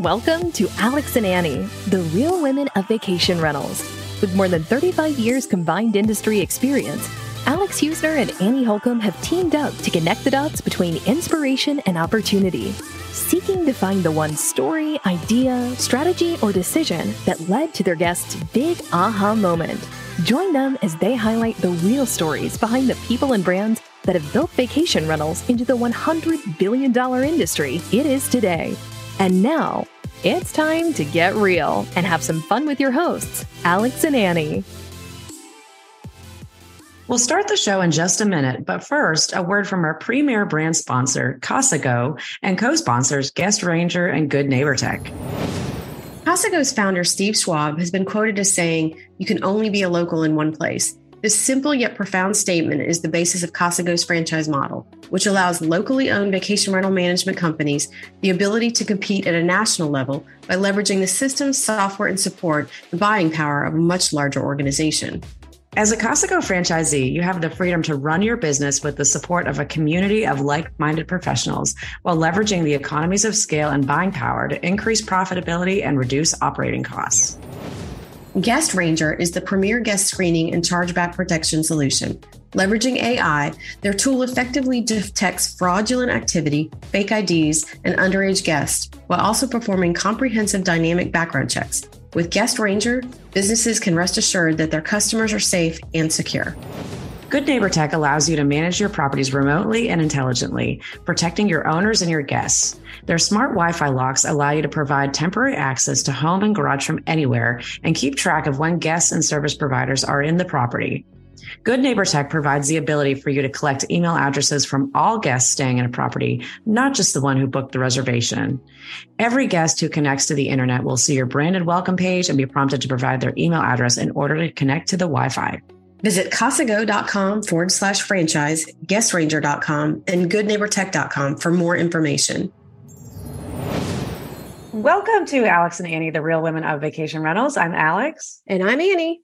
Welcome to Alex and Annie, the real women of vacation rentals. With more than 35 years combined industry experience, Alex Husner and Annie Holcomb have teamed up to connect the dots between inspiration and opportunity, seeking to find the one story, idea, strategy, or decision that led to their guests' big aha moment. Join them as they highlight the real stories behind the people and brands that have built vacation rentals into the $100 billion industry it is today. And now, it's time to get real and have some fun with your hosts, Alex and Annie. We'll start the show in just a minute, but first, a word from our premier brand sponsor, Casago, and co sponsors Guest Ranger and Good Neighbor Tech. Casago's founder, Steve Schwab, has been quoted as saying, You can only be a local in one place. This simple yet profound statement is the basis of Casago's franchise model, which allows locally owned vacation rental management companies the ability to compete at a national level by leveraging the systems, software, and support the buying power of a much larger organization. As a Casago franchisee, you have the freedom to run your business with the support of a community of like minded professionals while leveraging the economies of scale and buying power to increase profitability and reduce operating costs. Guest Ranger is the premier guest screening and chargeback protection solution. Leveraging AI, their tool effectively detects fraudulent activity, fake IDs, and underage guests, while also performing comprehensive dynamic background checks. With Guest Ranger, businesses can rest assured that their customers are safe and secure. Good Neighbor Tech allows you to manage your properties remotely and intelligently, protecting your owners and your guests. Their smart Wi Fi locks allow you to provide temporary access to home and garage from anywhere and keep track of when guests and service providers are in the property. Good Neighbor Tech provides the ability for you to collect email addresses from all guests staying in a property, not just the one who booked the reservation. Every guest who connects to the internet will see your branded welcome page and be prompted to provide their email address in order to connect to the Wi Fi. Visit casago.com forward slash franchise, guestranger.com, and goodneighbortech.com for more information. Welcome to Alex and Annie, the real women of vacation rentals. I'm Alex. And I'm Annie.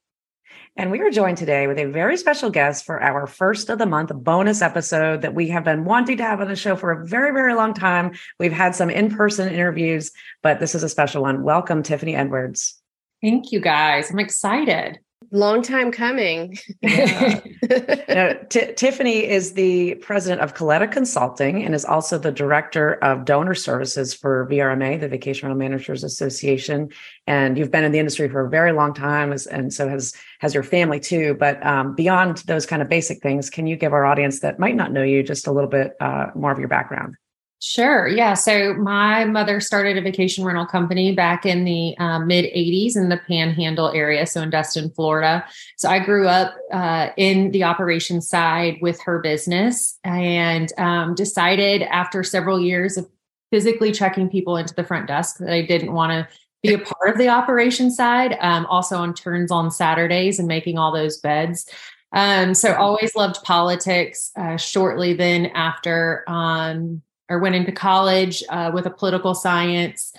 And we are joined today with a very special guest for our first of the month bonus episode that we have been wanting to have on the show for a very, very long time. We've had some in person interviews, but this is a special one. Welcome, Tiffany Edwards. Thank you guys. I'm excited. Long time coming. Yeah. now, T- Tiffany is the president of Coletta Consulting and is also the director of donor services for VRMA, the Vacation Rental Managers Association. And you've been in the industry for a very long time, and so has has your family too. But um, beyond those kind of basic things, can you give our audience that might not know you just a little bit uh, more of your background? Sure. Yeah. So my mother started a vacation rental company back in the um, mid 80s in the Panhandle area, so in Destin, Florida. So I grew up uh, in the operations side with her business and um, decided after several years of physically checking people into the front desk that I didn't want to be a part of the operation side, um, also on turns on Saturdays and making all those beds. Um, so always loved politics. Uh, shortly then after, um, or went into college uh, with a political science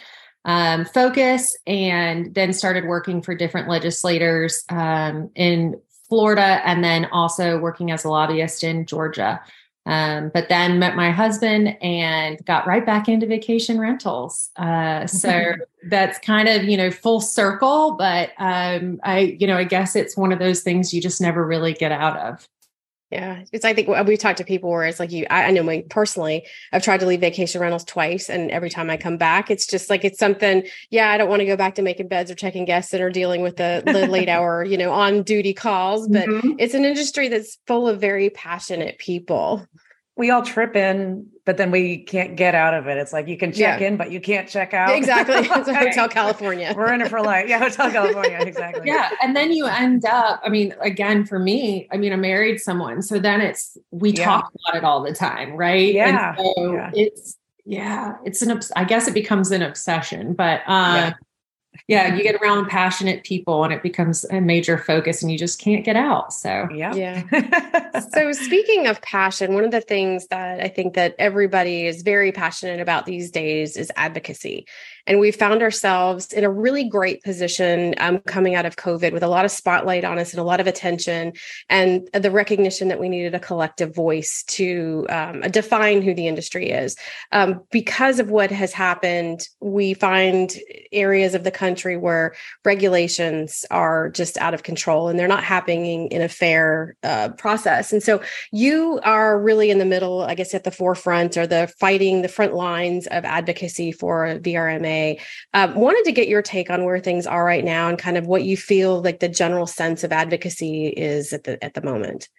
um, focus and then started working for different legislators um, in Florida and then also working as a lobbyist in Georgia. Um, but then met my husband and got right back into vacation rentals. Uh, so that's kind of you know full circle. But um, I you know I guess it's one of those things you just never really get out of. Yeah, it's I think we've talked to people where it's like you. I, I know me personally. I've tried to leave vacation rentals twice, and every time I come back, it's just like it's something. Yeah, I don't want to go back to making beds or checking guests and or dealing with the, the late hour, you know, on duty calls. But mm-hmm. it's an industry that's full of very passionate people we all trip in, but then we can't get out of it. It's like you can check yeah. in, but you can't check out. Exactly. It's Hotel California. We're in it for life. Yeah, Hotel California. Exactly. Yeah. And then you end up, I mean, again, for me, I mean, I married someone. So then it's, we yeah. talk about it all the time. Right. Yeah. And so yeah. it's, yeah, it's an, I guess it becomes an obsession, but, uh, yeah yeah, you get around passionate people and it becomes a major focus and you just can't get out. So, yeah. Yeah. so, speaking of passion, one of the things that I think that everybody is very passionate about these days is advocacy. And we found ourselves in a really great position um, coming out of COVID with a lot of spotlight on us and a lot of attention, and the recognition that we needed a collective voice to um, define who the industry is. Um, because of what has happened, we find areas of the country where regulations are just out of control and they're not happening in a fair uh, process. And so you are really in the middle, I guess, at the forefront or the fighting the front lines of advocacy for VRMA um, wanted to get your take on where things are right now and kind of what you feel like the general sense of advocacy is at the at the moment.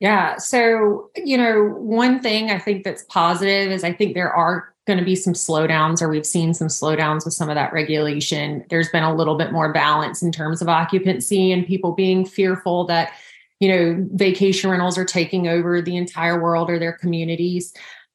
Yeah. So, you know, one thing I think that's positive is I think there are going to be some slowdowns, or we've seen some slowdowns with some of that regulation. There's been a little bit more balance in terms of occupancy and people being fearful that, you know, vacation rentals are taking over the entire world or their communities.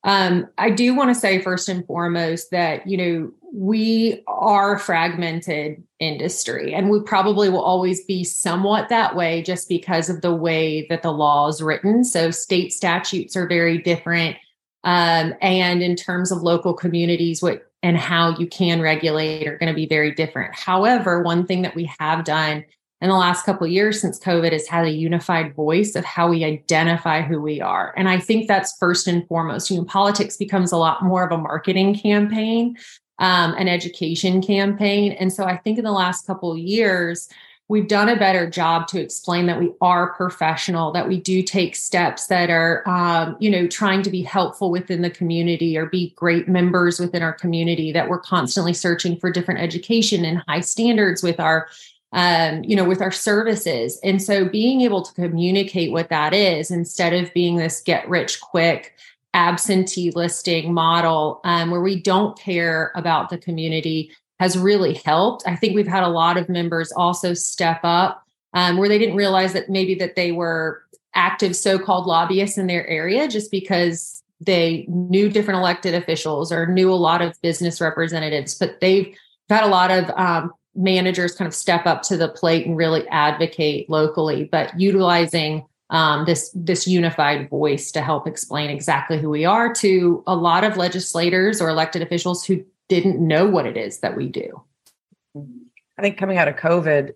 Um, I do want to say first and foremost that, you know, we are a fragmented industry and we probably will always be somewhat that way just because of the way that the law is written. So state statutes are very different. Um, and in terms of local communities, what and how you can regulate are going to be very different. However, one thing that we have done in the last couple of years since COVID has had a unified voice of how we identify who we are. And I think that's first and foremost. You know, politics becomes a lot more of a marketing campaign, um, an education campaign. And so I think in the last couple of years, we've done a better job to explain that we are professional that we do take steps that are um, you know trying to be helpful within the community or be great members within our community that we're constantly searching for different education and high standards with our um, you know, with our services. And so being able to communicate what that is instead of being this get rich quick absentee listing model um, where we don't care about the community has really helped. I think we've had a lot of members also step up um, where they didn't realize that maybe that they were active so-called lobbyists in their area just because they knew different elected officials or knew a lot of business representatives, but they've had a lot of um, managers kind of step up to the plate and really advocate locally, but utilizing um, this this unified voice to help explain exactly who we are to a lot of legislators or elected officials who didn't know what it is that we do. I think coming out of COVID,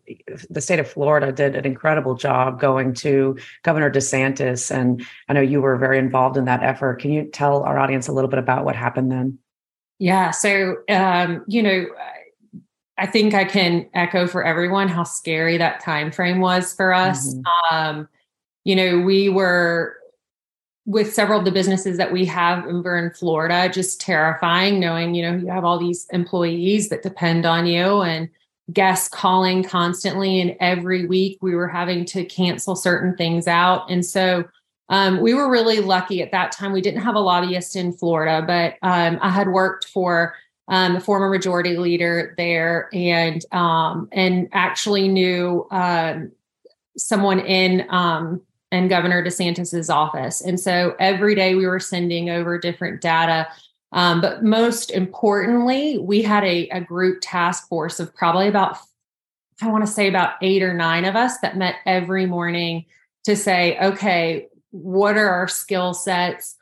the state of Florida did an incredible job going to Governor DeSantis. And I know you were very involved in that effort. Can you tell our audience a little bit about what happened then? Yeah. So, um, you know, I think I can echo for everyone how scary that time frame was for us. Mm-hmm. Um, you know, we were with several of the businesses that we have over in Florida, just terrifying knowing, you know, you have all these employees that depend on you and guests calling constantly. And every week we were having to cancel certain things out. And so um, we were really lucky at that time. We didn't have a lobbyist in Florida, but um, I had worked for um, a former majority leader there, and um, and actually knew um, someone in um, in Governor DeSantis's office. And so every day we were sending over different data. Um, but most importantly, we had a, a group task force of probably about, I want to say about eight or nine of us that met every morning to say, okay, what are our skill sets?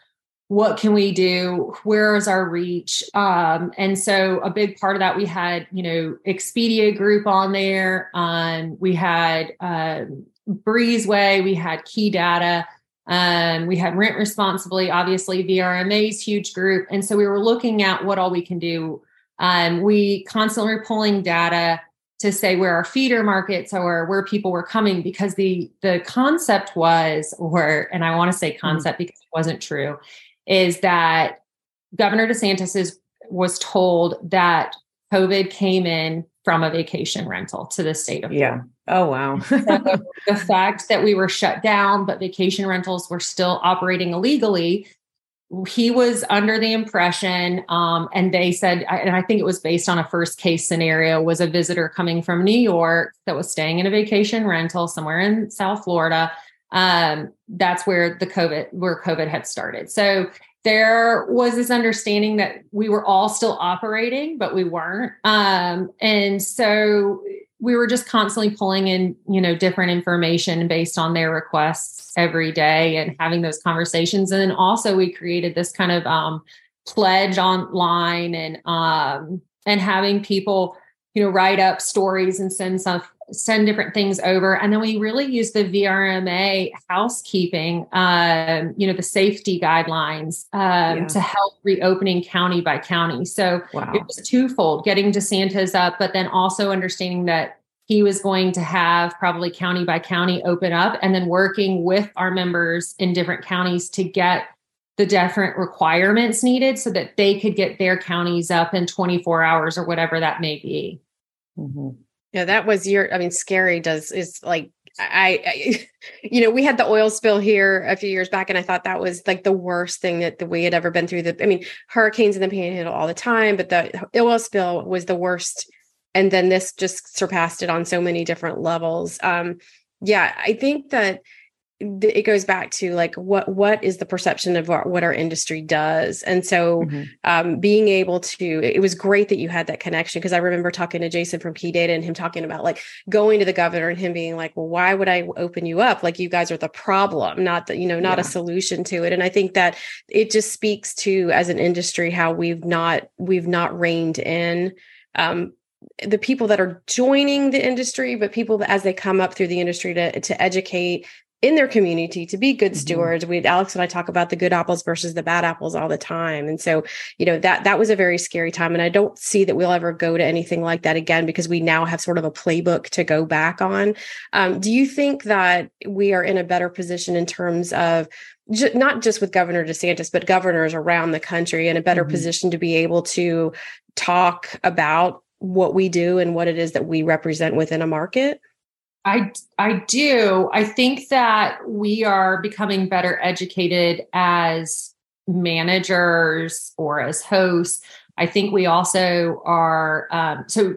What can we do? Where is our reach? Um, and so a big part of that we had you know expedia group on there. Um, we had um, breezeway we had key data. Um, we had rent responsibly obviously vrma's huge group. And so we were looking at what all we can do. Um, we constantly were pulling data to say where our feeder markets are where people were coming because the the concept was or and i want to say mm-hmm. concept mm-hmm. because it wasn't true is that Governor DeSantis is, was told that COVID came in from a vacation rental to the state of Florida. Yeah. Oh, wow. so the fact that we were shut down, but vacation rentals were still operating illegally, he was under the impression, um, and they said, and I think it was based on a first case scenario, was a visitor coming from New York that was staying in a vacation rental somewhere in South Florida um, that's where the COVID, where COVID had started. So there was this understanding that we were all still operating, but we weren't. Um, and so we were just constantly pulling in, you know, different information based on their requests every day and having those conversations. And then also we created this kind of um, pledge online and um, and having people, you know, write up stories and send some send different things over. And then we really use the VRMA housekeeping, um, you know, the safety guidelines um, yeah. to help reopening county by county. So wow. it was twofold getting DeSantis up, but then also understanding that he was going to have probably county by county open up and then working with our members in different counties to get the different requirements needed so that they could get their counties up in 24 hours or whatever that may be. Mm-hmm. Yeah, that was your. I mean, scary does is like I, I, you know, we had the oil spill here a few years back, and I thought that was like the worst thing that, we had ever been through. The, I mean, hurricanes in the Panhandle all the time, but the oil spill was the worst, and then this just surpassed it on so many different levels. Um, yeah, I think that it goes back to like what what is the perception of our, what our industry does and so mm-hmm. um, being able to it was great that you had that connection because i remember talking to jason from key data and him talking about like going to the governor and him being like well why would i open you up like you guys are the problem not that you know not yeah. a solution to it and i think that it just speaks to as an industry how we've not we've not reined in um, the people that are joining the industry, but people as they come up through the industry to to educate in their community to be good mm-hmm. stewards. We Alex and I talk about the good apples versus the bad apples all the time. And so, you know, that that was a very scary time and I don't see that we'll ever go to anything like that again because we now have sort of a playbook to go back on. Um, do you think that we are in a better position in terms of not just with Governor DeSantis, but governors around the country in a better mm-hmm. position to be able to talk about what we do and what it is that we represent within a market? I I do. I think that we are becoming better educated as managers or as hosts. I think we also are um, so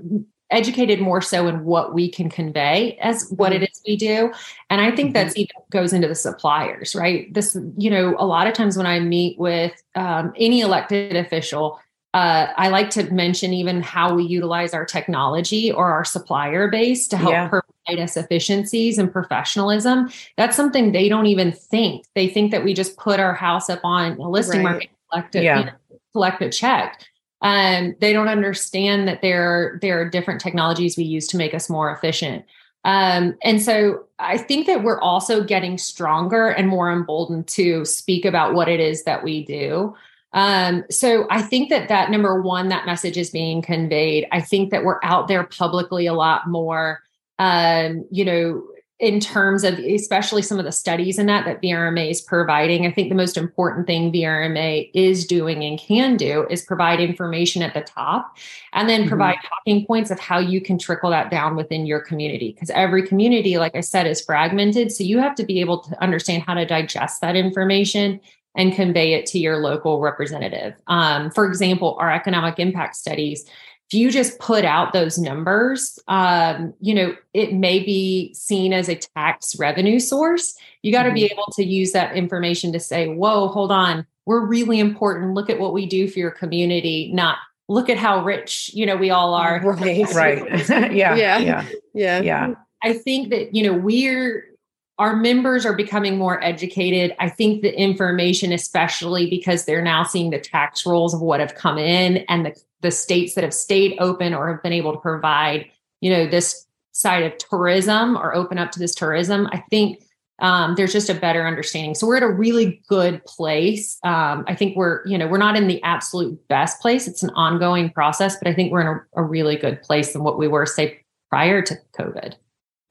educated more so in what we can convey as what mm-hmm. it is we do and i think mm-hmm. that's even goes into the suppliers right this you know a lot of times when i meet with um, any elected official uh, I like to mention even how we utilize our technology or our supplier base to help yeah. provide us efficiencies and professionalism. That's something they don't even think. They think that we just put our house up on a listing right. market, collect a, yeah. you know, collect a check. Um, they don't understand that there, there are different technologies we use to make us more efficient. Um, and so I think that we're also getting stronger and more emboldened to speak about what it is that we do. Um, so I think that that number one, that message is being conveyed. I think that we're out there publicly a lot more. Um, you know, in terms of especially some of the studies in that that VRMA is providing. I think the most important thing VRMA is doing and can do is provide information at the top and then mm-hmm. provide talking points of how you can trickle that down within your community. Because every community, like I said, is fragmented. So you have to be able to understand how to digest that information and convey it to your local representative. Um, for example, our economic impact studies, if you just put out those numbers, um, you know, it may be seen as a tax revenue source. You got to mm-hmm. be able to use that information to say, whoa, hold on, we're really important. Look at what we do for your community, not look at how rich, you know, we all are. Right. right. yeah. Yeah. Yeah. Yeah. Yeah. I think that, you know, we're our members are becoming more educated. I think the information, especially because they're now seeing the tax rolls of what have come in and the, the states that have stayed open or have been able to provide, you know, this side of tourism or open up to this tourism. I think um, there's just a better understanding. So we're at a really good place. Um, I think we're, you know, we're not in the absolute best place. It's an ongoing process, but I think we're in a, a really good place than what we were, say, prior to COVID.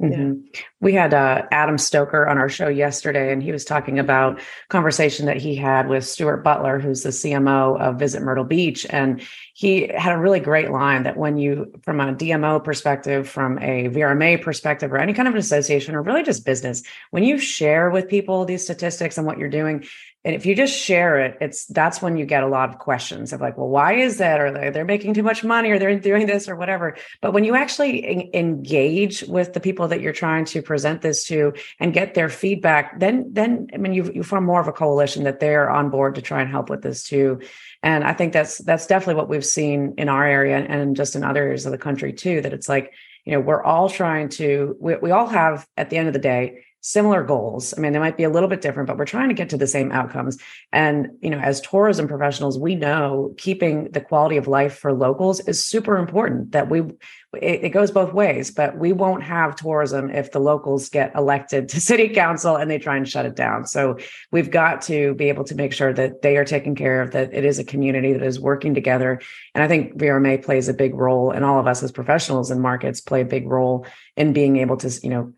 Mm-hmm. We had uh, Adam Stoker on our show yesterday, and he was talking about conversation that he had with Stuart Butler, who's the CMO of Visit Myrtle Beach, and he had a really great line that when you, from a DMO perspective, from a VRMA perspective, or any kind of an association, or really just business, when you share with people these statistics and what you're doing, and if you just share it it's that's when you get a lot of questions of like well why is that? Or they, they're making too much money or they're doing this or whatever. But when you actually en- engage with the people that you're trying to present this to and get their feedback then then i mean you, you form more of a coalition that they're on board to try and help with this too. And i think that's that's definitely what we've seen in our area and just in other areas of the country too that it's like you know we're all trying to we, we all have at the end of the day similar goals. I mean, they might be a little bit different, but we're trying to get to the same outcomes. And, you know, as tourism professionals, we know keeping the quality of life for locals is super important that we it, it, goes both ways, but we won't have tourism if the locals get elected to city council and they try and shut it down. So we've got to be able to make sure that they are taken care of, that it is a community that is working together. And I think VRMA plays a big role, and all of us as professionals in markets play a big role in being able to, you know,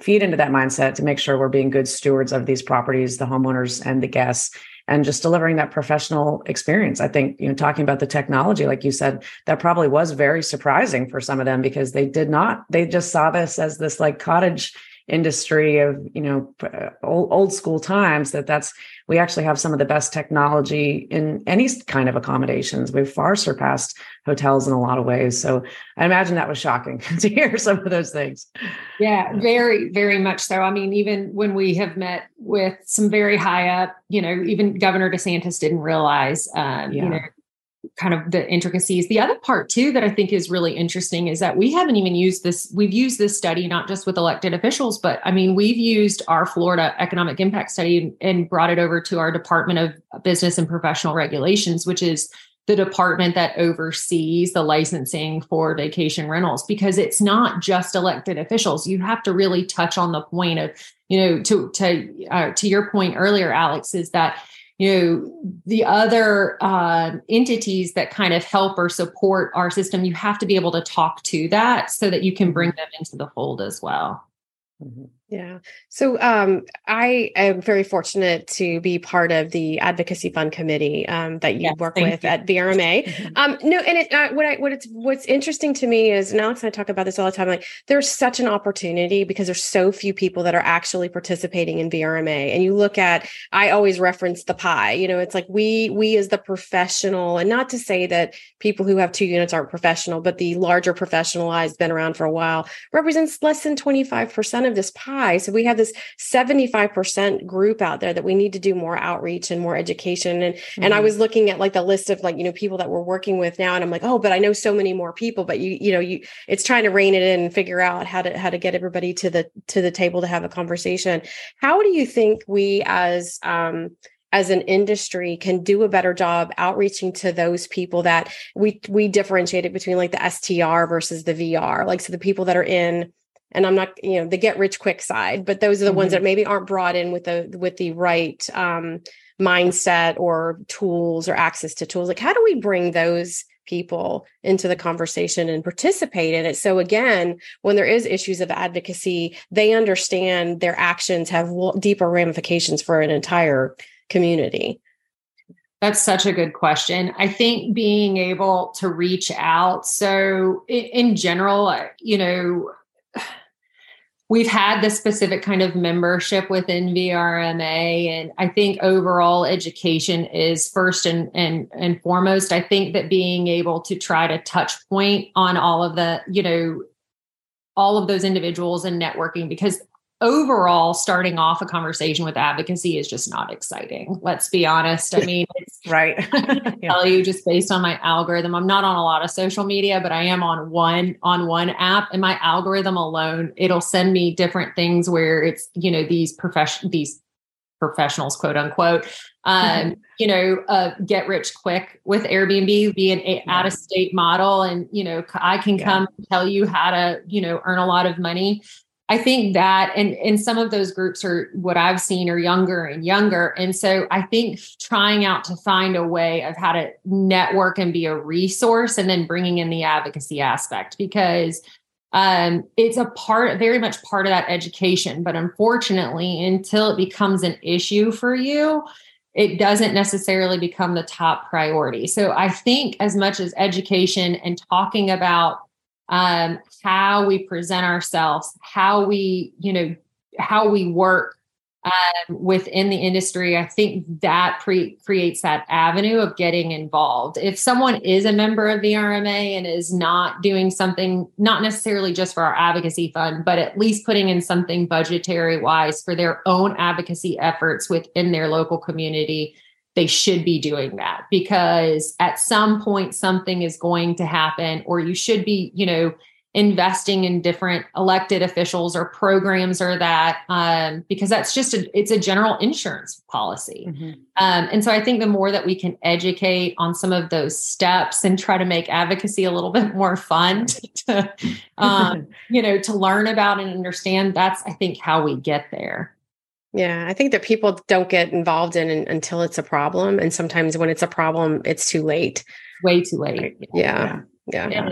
feed into that mindset to make sure we're being good stewards of these properties, the homeowners and the guests, and just delivering that professional experience. I think, you know, talking about the technology, like you said, that probably was very surprising for some of them because they did not, they just saw this as this like cottage industry of you know uh, old, old school times that that's we actually have some of the best technology in any kind of accommodations. We've far surpassed hotels in a lot of ways. So i imagine that was shocking to hear some of those things. Yeah very very much so. I mean even when we have met with some very high up you know even governor desantis didn't realize um, yeah. you know kind of the intricacies. The other part too that I think is really interesting is that we haven't even used this. We've used this study not just with elected officials, but I mean we've used our Florida economic impact study and brought it over to our Department of Business and Professional Regulations, which is the department that oversees the licensing for vacation rentals because it's not just elected officials you have to really touch on the point of you know to to uh, to your point earlier alex is that you know the other uh, entities that kind of help or support our system you have to be able to talk to that so that you can bring them into the fold as well mm-hmm. Yeah. So um, I am very fortunate to be part of the advocacy fund committee um, that you yes, work with you. at VRMA. Mm-hmm. Um, no, and it, uh, what I what it's what's interesting to me is, and Alex and I talk about this all the time. Like, there's such an opportunity because there's so few people that are actually participating in VRMA. And you look at, I always reference the pie. You know, it's like we we as the professional, and not to say that people who have two units aren't professional, but the larger professionalized, been around for a while, represents less than 25 percent of this pie high. So we have this 75% group out there that we need to do more outreach and more education. And mm-hmm. and I mm-hmm. was looking at like the list of like, you know, people that we're working with now. And I'm like, oh, but I know so many more people. But you, you know, you it's trying to rein it in and figure out how to how to get everybody to the to the table to have a conversation. How do you think we as um as an industry can do a better job outreaching to those people that we we differentiated between like the STR versus the VR like so the people that are in and i'm not you know the get rich quick side but those are the mm-hmm. ones that maybe aren't brought in with the with the right um, mindset or tools or access to tools like how do we bring those people into the conversation and participate in it so again when there is issues of advocacy they understand their actions have deeper ramifications for an entire community that's such a good question. I think being able to reach out. So, in, in general, you know, we've had this specific kind of membership within VRMA, and I think overall education is first and and and foremost. I think that being able to try to touch point on all of the you know all of those individuals and networking because overall starting off a conversation with advocacy is just not exciting let's be honest i mean it's right I yeah. tell you just based on my algorithm i'm not on a lot of social media but i am on one on one app and my algorithm alone it'll send me different things where it's you know these profession these professionals quote unquote um you know uh get rich quick with airbnb be an yeah. out of state model and you know i can come yeah. tell you how to you know earn a lot of money I think that and and some of those groups are what I've seen are younger and younger. And so I think trying out to find a way of how to network and be a resource and then bringing in the advocacy aspect because um, it's a part very much part of that education but unfortunately until it becomes an issue for you it doesn't necessarily become the top priority. So I think as much as education and talking about um, how we present ourselves, how we, you know, how we work um, within the industry, I think that pre- creates that avenue of getting involved. If someone is a member of the RMA and is not doing something, not necessarily just for our advocacy fund, but at least putting in something budgetary wise for their own advocacy efforts within their local community, they should be doing that because at some point something is going to happen, or you should be, you know, investing in different elected officials or programs or that um, because that's just a it's a general insurance policy mm-hmm. um, and so i think the more that we can educate on some of those steps and try to make advocacy a little bit more fun to um, you know to learn about and understand that's i think how we get there yeah, I think that people don't get involved in it until it's a problem. And sometimes when it's a problem, it's too late. Way too late. Yeah. yeah. Yeah.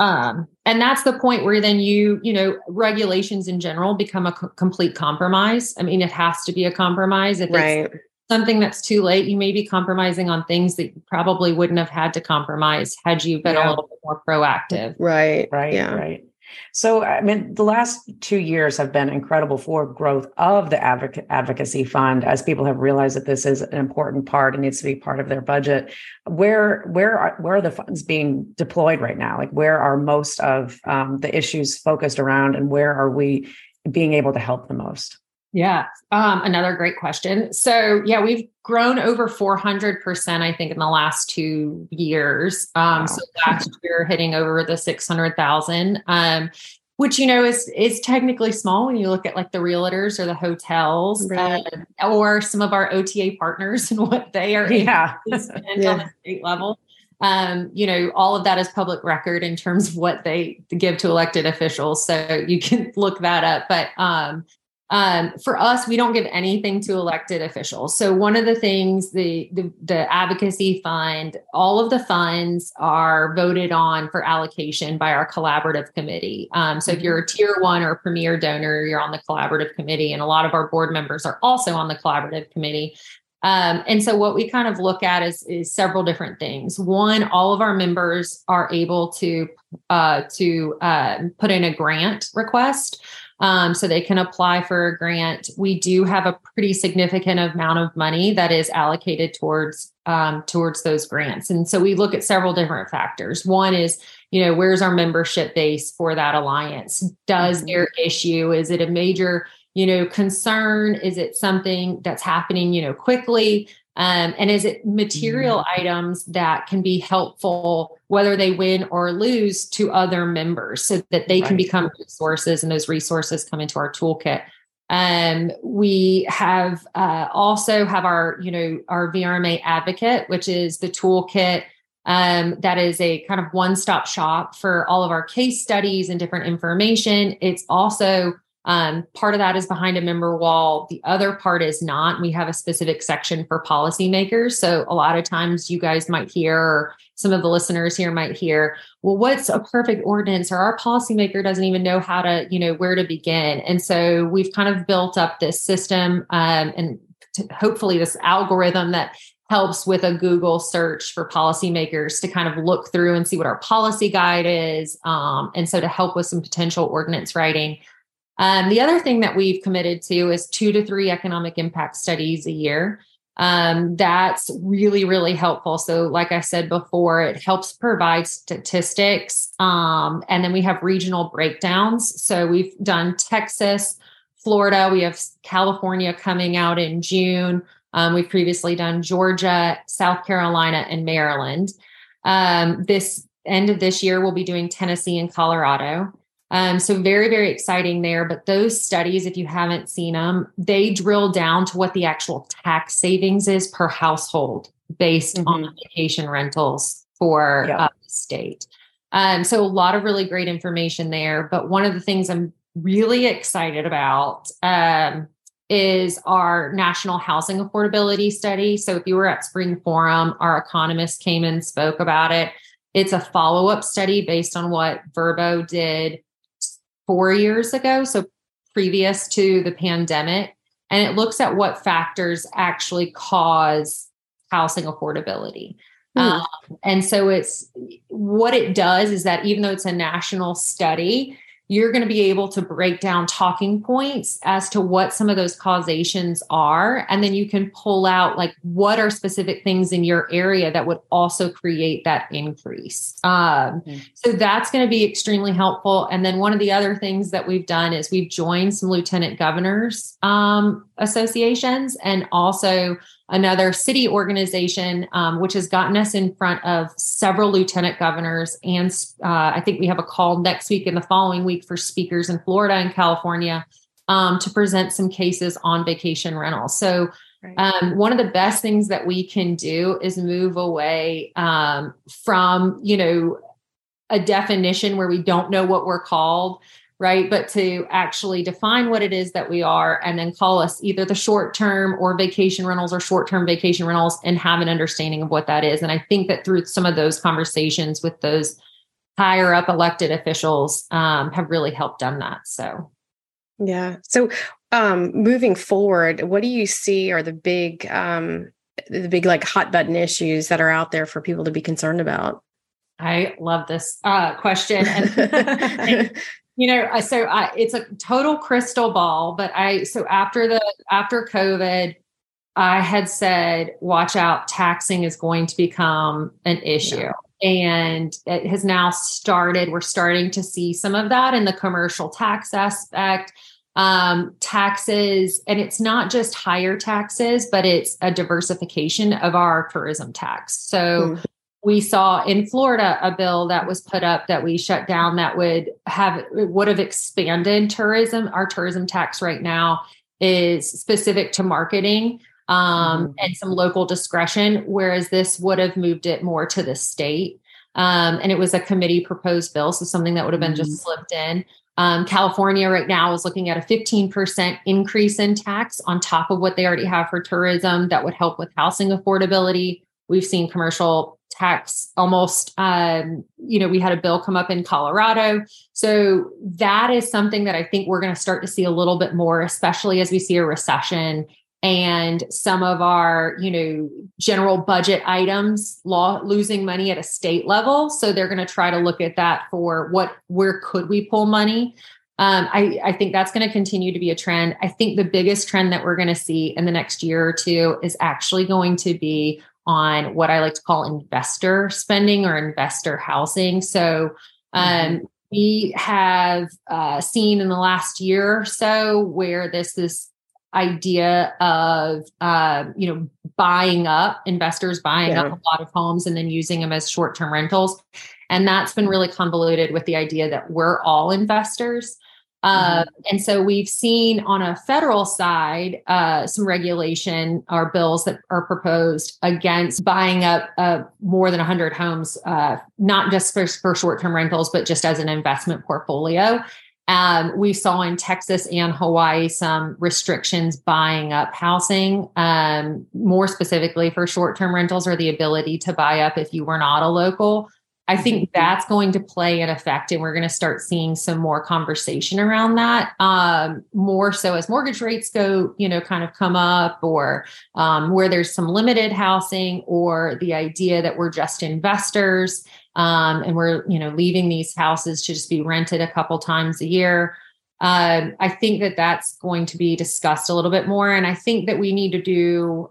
Um, and that's the point where then you, you know, regulations in general become a c- complete compromise. I mean, it has to be a compromise. If right. it's something that's too late, you may be compromising on things that you probably wouldn't have had to compromise had you been yeah. a little bit more proactive. Right. Right. Yeah. Right. So, I mean, the last two years have been incredible for growth of the advoc- advocacy fund as people have realized that this is an important part and needs to be part of their budget. Where where are where are the funds being deployed right now? Like, where are most of um, the issues focused around, and where are we being able to help the most? Yeah, um, another great question. So, yeah, we've grown over 400%, I think, in the last two years. Um, wow. So, last year hitting over the 600,000. Um, which you know is is technically small when you look at like the realtors or the hotels right. uh, or some of our OTA partners and what they are yeah. yeah. on the state level. Um, you know, all of that is public record in terms of what they give to elected officials. So you can look that up. But um, um, for us, we don't give anything to elected officials. So one of the things the, the, the advocacy fund, all of the funds are voted on for allocation by our collaborative committee. Um, so if you're a tier one or a premier donor, you're on the collaborative committee, and a lot of our board members are also on the collaborative committee. Um, and so what we kind of look at is, is several different things. One, all of our members are able to uh, to uh, put in a grant request um, so they can apply for a grant. We do have a pretty significant amount of money that is allocated towards um, towards those grants, and so we look at several different factors. One is, you know, where's our membership base for that alliance? Does mm-hmm. their issue is it a major you know concern? Is it something that's happening you know quickly? Um, and is it material mm-hmm. items that can be helpful, whether they win or lose, to other members so that they right. can become resources and those resources come into our toolkit? Um, we have uh, also have our, you know, our VRMA advocate, which is the toolkit um, that is a kind of one-stop shop for all of our case studies and different information. It's also um, part of that is behind a member wall. The other part is not. We have a specific section for policymakers. So a lot of times you guys might hear, or some of the listeners here might hear, well, what's a perfect ordinance? Or our policymaker doesn't even know how to, you know, where to begin. And so we've kind of built up this system um, and hopefully this algorithm that helps with a Google search for policymakers to kind of look through and see what our policy guide is. Um, and so to help with some potential ordinance writing. Um, the other thing that we've committed to is two to three economic impact studies a year. Um, that's really, really helpful. So, like I said before, it helps provide statistics. Um, and then we have regional breakdowns. So, we've done Texas, Florida, we have California coming out in June. Um, we've previously done Georgia, South Carolina, and Maryland. Um, this end of this year, we'll be doing Tennessee and Colorado. Um, so very, very exciting there. But those studies, if you haven't seen them, they drill down to what the actual tax savings is per household based mm-hmm. on vacation rentals for yep. uh, the state. Um, so a lot of really great information there. But one of the things I'm really excited about um, is our national housing affordability study. So if you were at Spring Forum, our economist came and spoke about it. It's a follow up study based on what Vrbo did four years ago, so previous to the pandemic. and it looks at what factors actually cause housing affordability. Mm. Um, and so it's what it does is that even though it's a national study, you're going to be able to break down talking points as to what some of those causations are. And then you can pull out like what are specific things in your area that would also create that increase. Um, mm-hmm. So that's going to be extremely helpful. And then one of the other things that we've done is we've joined some lieutenant governors um, associations and also another city organization, um, which has gotten us in front of several lieutenant governors. And uh, I think we have a call next week and the following week for speakers in Florida and California um, to present some cases on vacation rentals. So, um, one of the best things that we can do is move away um, from, you know, a definition where we don't know what we're called right? But to actually define what it is that we are and then call us either the short term or vacation rentals or short term vacation rentals and have an understanding of what that is. And I think that through some of those conversations with those higher up elected officials um, have really helped done that. So, yeah. So, um, moving forward, what do you see are the big, um, the big like hot button issues that are out there for people to be concerned about? I love this uh, question. And, you know so I, it's a total crystal ball but i so after the after covid i had said watch out taxing is going to become an issue. Yeah. and it has now started we're starting to see some of that in the commercial tax aspect. Um, taxes and it's not just higher taxes but it's a diversification of our tourism tax. So mm we saw in Florida a bill that was put up that we shut down that would have would have expanded tourism. Our tourism tax right now is specific to marketing um, mm-hmm. and some local discretion, whereas this would have moved it more to the state. Um, and it was a committee proposed bill, so something that would have been mm-hmm. just slipped in. Um, California right now is looking at a 15% increase in tax on top of what they already have for tourism that would help with housing affordability. We've seen commercial tax almost um, you know we had a bill come up in colorado. So that is something that i think we're going to start to see a little bit more especially as we see a recession and some of our you know general budget items law losing money at a state level. So they're going to try to look at that for what where could we pull money? Um, I, I think that's going to continue to be a trend. I think the biggest trend that we're going to see in the next year or two is actually going to be on what I like to call investor spending or investor housing. So, um, mm-hmm. we have uh, seen in the last year or so where this this idea of uh, you know buying up investors buying yeah. up a lot of homes and then using them as short term rentals, and that's been really convoluted with the idea that we're all investors. Uh, mm-hmm. and so we've seen on a federal side uh, some regulation or bills that are proposed against buying up uh, more than 100 homes, uh, not just for, for short term rentals, but just as an investment portfolio. Um, we saw in Texas and Hawaii some restrictions buying up housing, um, more specifically for short term rentals or the ability to buy up if you were not a local. I think that's going to play an effect, and we're going to start seeing some more conversation around that. Um, more so as mortgage rates go, you know, kind of come up, or um, where there's some limited housing, or the idea that we're just investors um, and we're, you know, leaving these houses to just be rented a couple times a year. Um, I think that that's going to be discussed a little bit more, and I think that we need to do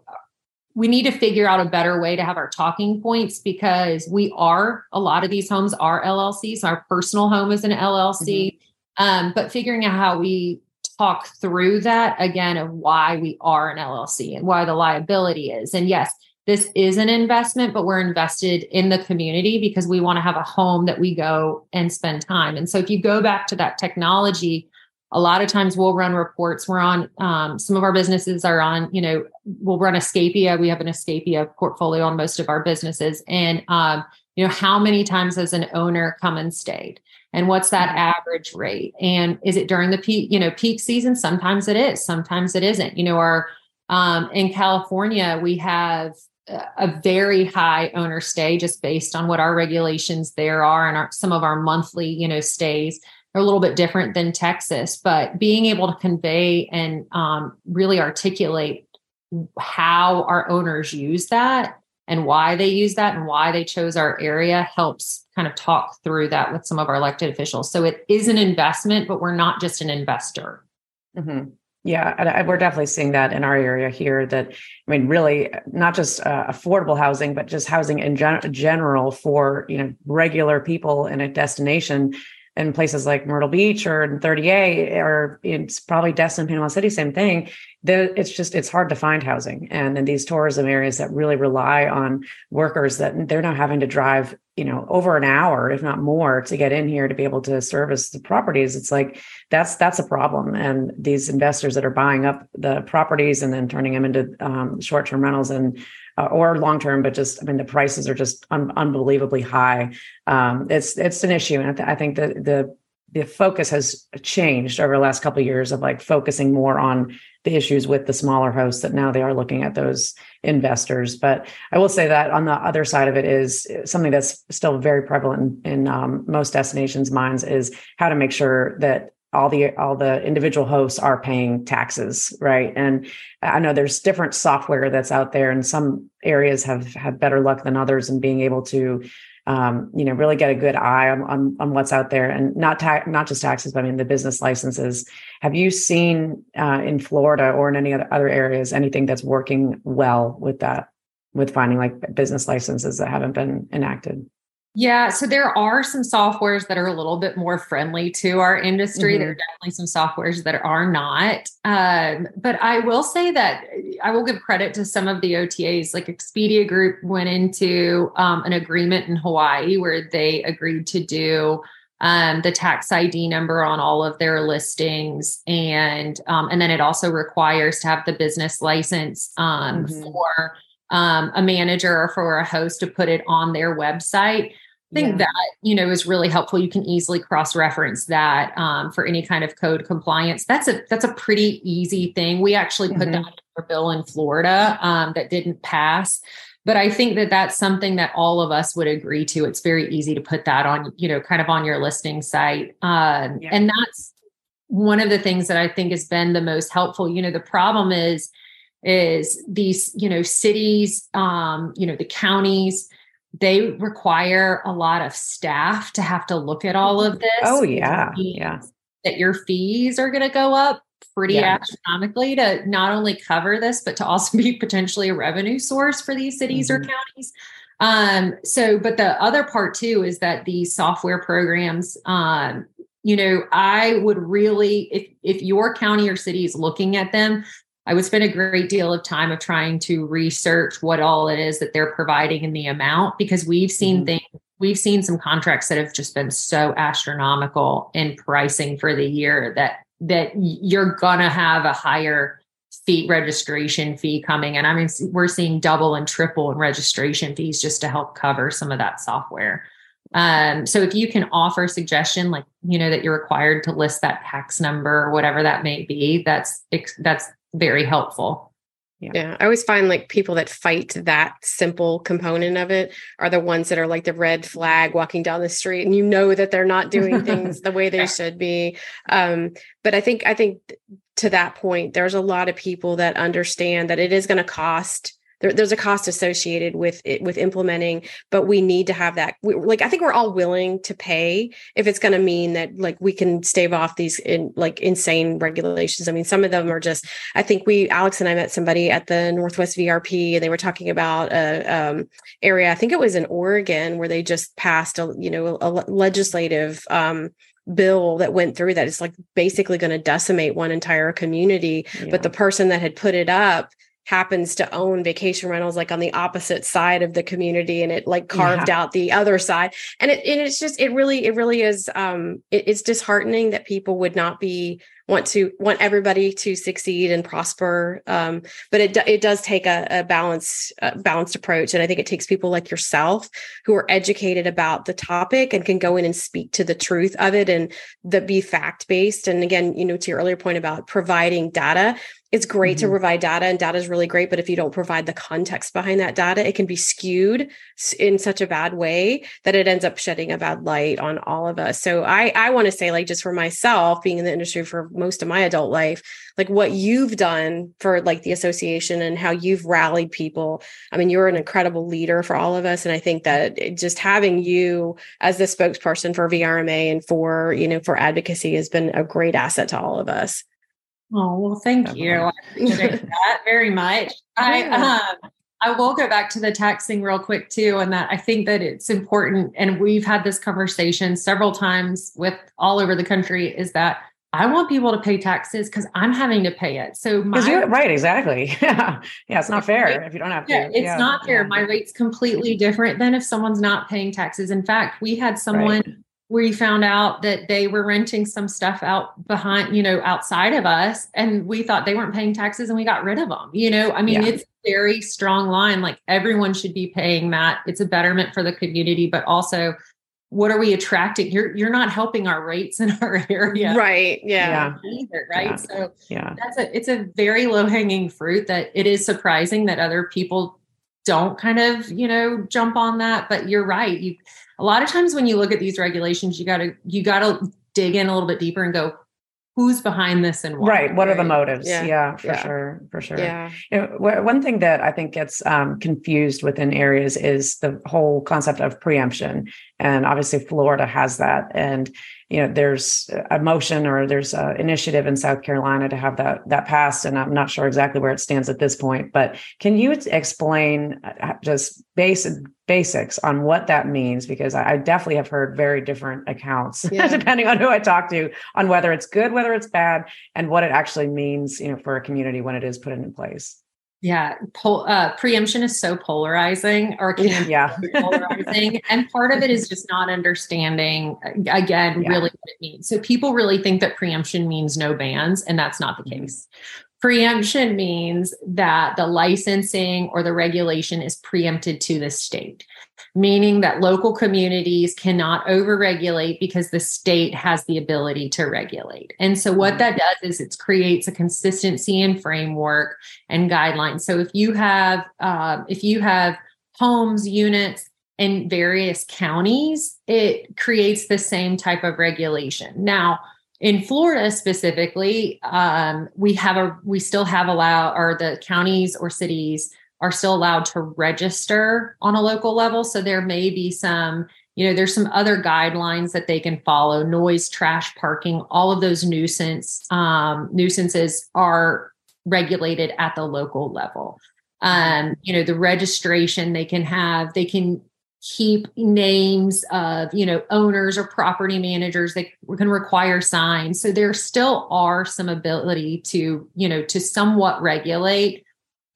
we need to figure out a better way to have our talking points because we are a lot of these homes are LLCs. Our personal home is an LLC, mm-hmm. um, but figuring out how we talk through that again of why we are an LLC and why the liability is. And yes, this is an investment, but we're invested in the community because we want to have a home that we go and spend time. And so if you go back to that technology a lot of times we'll run reports. We're on um, some of our businesses are on you know we'll run escapia. We have an escapia portfolio on most of our businesses. And um, you know how many times has an owner come and stayed? And what's that mm-hmm. average rate? And is it during the peak you know peak season? Sometimes it is sometimes it isn't. You know our um, in california we have a very high owner stay just based on what our regulations there are and our, some of our monthly you know stays are a little bit different than texas but being able to convey and um, really articulate how our owners use that and why they use that and why they chose our area helps kind of talk through that with some of our elected officials so it is an investment but we're not just an investor mm-hmm. Yeah, and we're definitely seeing that in our area here. That I mean, really, not just uh, affordable housing, but just housing in gen- general for you know regular people in a destination in places like Myrtle Beach or in 30A or it's probably Destin, Panama City, same thing. it's just it's hard to find housing, and in these tourism areas that really rely on workers that they're now having to drive, you know, over an hour, if not more, to get in here to be able to service the properties. It's like that's that's a problem, and these investors that are buying up the properties and then turning them into um, short term rentals and uh, or long term, but just I mean the prices are just un- unbelievably high. Um, it's it's an issue, and I, th- I think the the the focus has changed over the last couple of years of like focusing more on the issues with the smaller hosts that now they are looking at those investors but i will say that on the other side of it is something that's still very prevalent in, in um, most destinations minds is how to make sure that all the all the individual hosts are paying taxes right? And i know there's different software that's out there and some areas have have better luck than others in being able to um, you know really get a good eye on, on, on what's out there. And not ta- not just taxes but i mean the business licenses. Have you seen uh, in florida or in any other, other areas anything that's working well with that with finding like business licenses that haven't been enacted yeah, so there are some softwares that are a little bit more friendly to our industry. Mm-hmm. There are definitely some softwares that are not. Um, but I will say that I will give credit to some of the OTAs. Like Expedia Group went into um, an agreement in Hawaii where they agreed to do um, the tax ID number on all of their listings, and um, and then it also requires to have the business license um, mm-hmm. for um, a manager or for a host to put it on their website think yeah. that you know is really helpful. You can easily cross reference that um, for any kind of code compliance. That's a that's a pretty easy thing. We actually put mm-hmm. that in our bill in florida um, that didn't pass. But i think that that's something that all of us would agree to. It's very easy to put that on you know kind of on your listing site. Um, yeah. and that's one of the things that i think has been the most helpful. You know the problem is is these you know cities um, you know the counties they require a lot of staff to have to look at all of mm-hmm. this. Oh yeah. Yeah. That your fees are going to go up pretty yeah. astronomically to not only cover this but to also be potentially a revenue source for these cities mm-hmm. or counties. Um so but the other part too is that these software programs um you know, I would really if if your county or city is looking at them, I would spend a great deal of time of trying to research what all it is that they're providing in the amount because we've seen mm-hmm. things we've seen some contracts that have just been so astronomical in pricing for the year that that you're gonna have a higher fee registration fee coming and i mean we're seeing double and triple in registration fees just to help cover some of that software um, so if you can offer suggestion like you know that you're required to list that tax number or whatever that may be that's that's very helpful. Yeah. yeah. I always find like people that fight that simple component of it are the ones that are like the red flag walking down the street and you know that they're not doing things the way they yeah. should be. Um, but I think I think to that point, there's a lot of people that understand that it is going to cost there, there's a cost associated with it with implementing but we need to have that. We, like i think we're all willing to pay if it's going to mean that like we can stave off these in like insane regulations. I mean some of them are just i think we alex and i met somebody at the northwest vrp and they were talking about a um, area i think it was in oregon where they just passed a you know a legislative um, bill that went through that is like basically going to decimate one entire community. Yeah. but the person that had put it up happens to own vacation rentals like on the opposite side of the community and it like carved yeah. out the other side and it and it's just it really it really is um it, it's disheartening that people would not be want to want everybody to succeed and prosper. Um, but it it does take a, a balanced balanced approach, and I think it takes people like yourself who are educated about the topic and can go in and speak to the truth of it and the be fact based. And again, you know, to your earlier point about providing data, it's great mm-hmm. to provide data and data is really great but if you don't provide the context behind that data it can be skewed in such a bad way that it ends up shedding a bad light on all of us so i i want to say like just for myself being in the industry for most of my adult life like what you've done for like the association and how you've rallied people i mean you're an incredible leader for all of us and i think that just having you as the spokesperson for vrma and for you know for advocacy has been a great asset to all of us Oh well, thank Definitely. you. I appreciate that very much. I um, I will go back to the taxing real quick too, and that I think that it's important, and we've had this conversation several times with all over the country. Is that I want people to pay taxes because I'm having to pay it. So my you're right, exactly. Yeah, yeah, it's not fair if you don't have to. Yeah, it's yeah. not fair. Yeah. My rate's completely different than if someone's not paying taxes. In fact, we had someone. Right we found out that they were renting some stuff out behind, you know, outside of us. And we thought they weren't paying taxes and we got rid of them. You know, I mean, yeah. it's a very strong line. Like everyone should be paying that. It's a betterment for the community, but also what are we attracting? You're you're not helping our rates in our area. Right. Yeah. Either, right. Yeah. So yeah, that's a it's a very low-hanging fruit that it is surprising that other people don't kind of, you know, jump on that. But you're right. You a lot of times when you look at these regulations, you gotta you gotta dig in a little bit deeper and go, who's behind this and why? Right. What are the motives? Yeah, yeah for yeah. sure. For sure. Yeah. You know, one thing that I think gets um, confused within areas is the whole concept of preemption. And obviously Florida has that. And you know there's a motion or there's an initiative in South Carolina to have that that passed, and I'm not sure exactly where it stands at this point. But can you explain uh, just basic basics on what that means? Because I definitely have heard very different accounts yeah. depending on who I talk to on whether it's good, whether it's bad, and what it actually means, you know, for a community when it is put into place. Yeah, pol- uh, preemption is so polarizing, or can yeah. be polarizing, and part of it is just not understanding again yeah. really what it means. So people really think that preemption means no bans, and that's not the mm-hmm. case. Preemption means that the licensing or the regulation is preempted to the state, meaning that local communities cannot overregulate because the state has the ability to regulate. And so, what mm-hmm. that does is it creates a consistency and framework and guidelines. So, if you have um, if you have homes, units in various counties, it creates the same type of regulation. Now in Florida specifically, um, we have a we still have allowed or the counties or cities are still allowed to register on a local level. So there may be some, you know, there's some other guidelines that they can follow. Noise, trash, parking, all of those nuisance um, nuisances are regulated at the local level. Um, you know, the registration they can have, they can keep names of you know owners or property managers that can require signs so there still are some ability to you know to somewhat regulate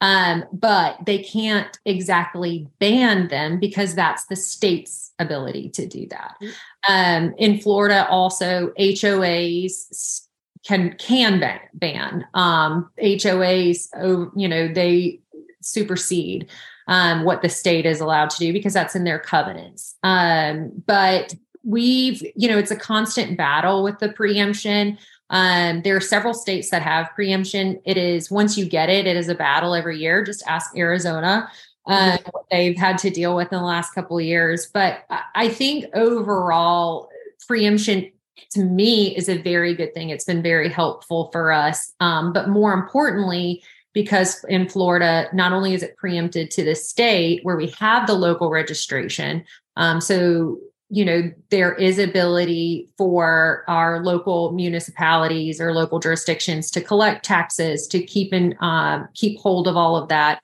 um, but they can't exactly ban them because that's the state's ability to do that mm-hmm. um, in florida also hoas can can ban, ban. Um, hoas oh, you know they supersede um, what the state is allowed to do because that's in their covenants. Um, but we've, you know, it's a constant battle with the preemption. Um, there are several states that have preemption. It is once you get it, it is a battle every year. Just ask Arizona. Uh, what they've had to deal with in the last couple of years. But I think overall, preemption to me is a very good thing. It's been very helpful for us. Um, but more importantly, because in Florida, not only is it preempted to the state where we have the local registration, um, so you know there is ability for our local municipalities or local jurisdictions to collect taxes to keep in um, keep hold of all of that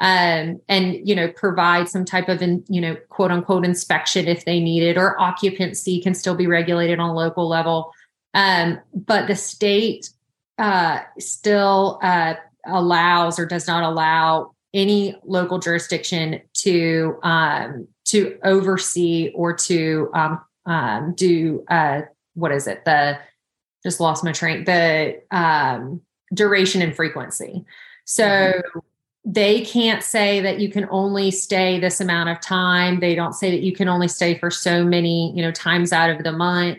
um, and you know provide some type of in, you know quote unquote inspection if they need it or occupancy can still be regulated on a local level. Um, but the state uh, still uh, allows or does not allow any local jurisdiction to um, to oversee or to um, um, do uh, what is it the just lost my train. The um, duration and frequency. So mm-hmm. they can't say that you can only stay this amount of time. They don't say that you can only stay for so many, you know, times out of the month.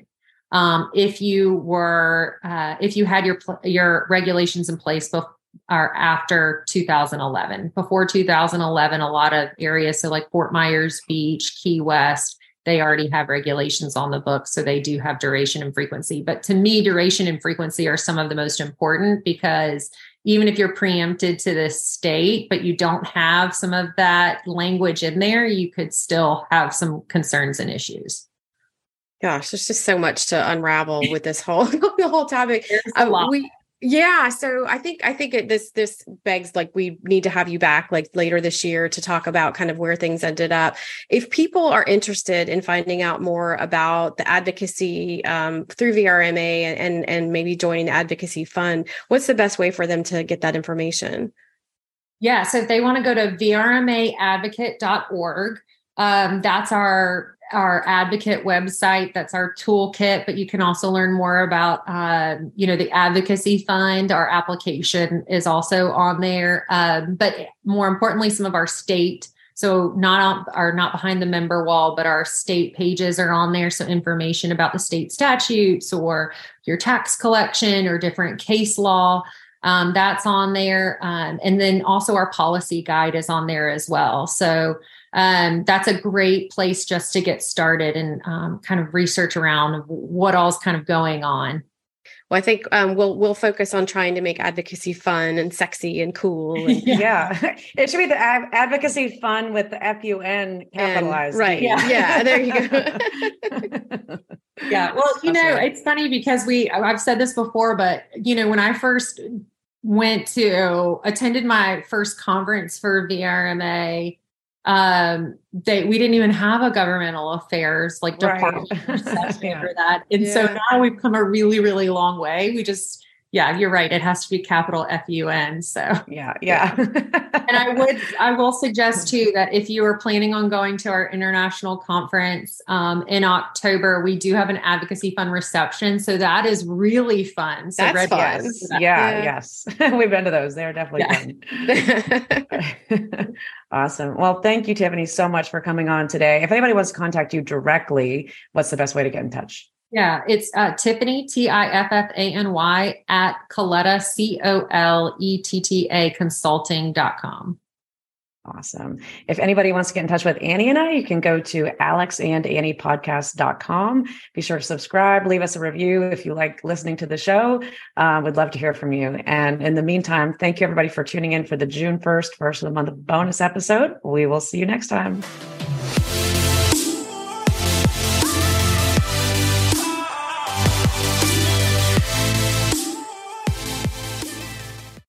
Um, if you were, uh, if you had your your regulations in place before or after 2011. Before 2011, a lot of areas, so like Fort Myers Beach, Key West, they already have regulations on the book. So they do have duration and frequency. But to me, duration and frequency are some of the most important because even if you're preempted to the state, but you don't have some of that language in there, you could still have some concerns and issues. Gosh, there's just so much to unravel with this whole the whole topic. Uh, we yeah, so I think I think it, this this begs like we need to have you back like later this year to talk about kind of where things ended up. If people are interested in finding out more about the advocacy um, through VRMA and, and and maybe joining the advocacy fund, what's the best way for them to get that information? Yeah, so if they want to go to vrmaadvocate.org, um, that's our our advocate website that's our toolkit but you can also learn more about uh, you know the advocacy fund. Our application is also on there. Um, but more importantly some of our state so not are not behind the member wall but our state pages are on there. So information about the state statutes or your tax collection or different case law um, that's on there. Um, and then also our policy guide is on there as well. So um, that's a great place just to get started and um, kind of research around what all's kind of going on. Well, I think um, we'll we'll focus on trying to make advocacy fun and sexy and cool. And, yeah. it should be the ad- advocacy fun with the F U N capitalized. And, right. Yeah. yeah. There you go. yeah. Well, you know, it's funny because we I've said this before, but you know, when I first went to attended my first conference for VRMA um they we didn't even have a governmental affairs like department right. yeah. for that and yeah. so now we've come a really really long way we just yeah you're right it has to be capital f-u-n so yeah yeah and i would i will suggest too that if you are planning on going to our international conference um, in october we do have an advocacy fund reception so that is really fun so That's fun. Yes. Yeah, yeah, yes we've been to those they're definitely fun Awesome. Well, thank you, Tiffany, so much for coming on today. If anybody wants to contact you directly, what's the best way to get in touch? Yeah, it's uh, Tiffany, T I F F A N Y, at Coletta, C O L E T T A consulting.com. Awesome. If anybody wants to get in touch with Annie and I, you can go to alexandanniepodcast.com. Be sure to subscribe, leave us a review if you like listening to the show. Uh, we'd love to hear from you. And in the meantime, thank you everybody for tuning in for the June 1st, first of the month bonus episode. We will see you next time.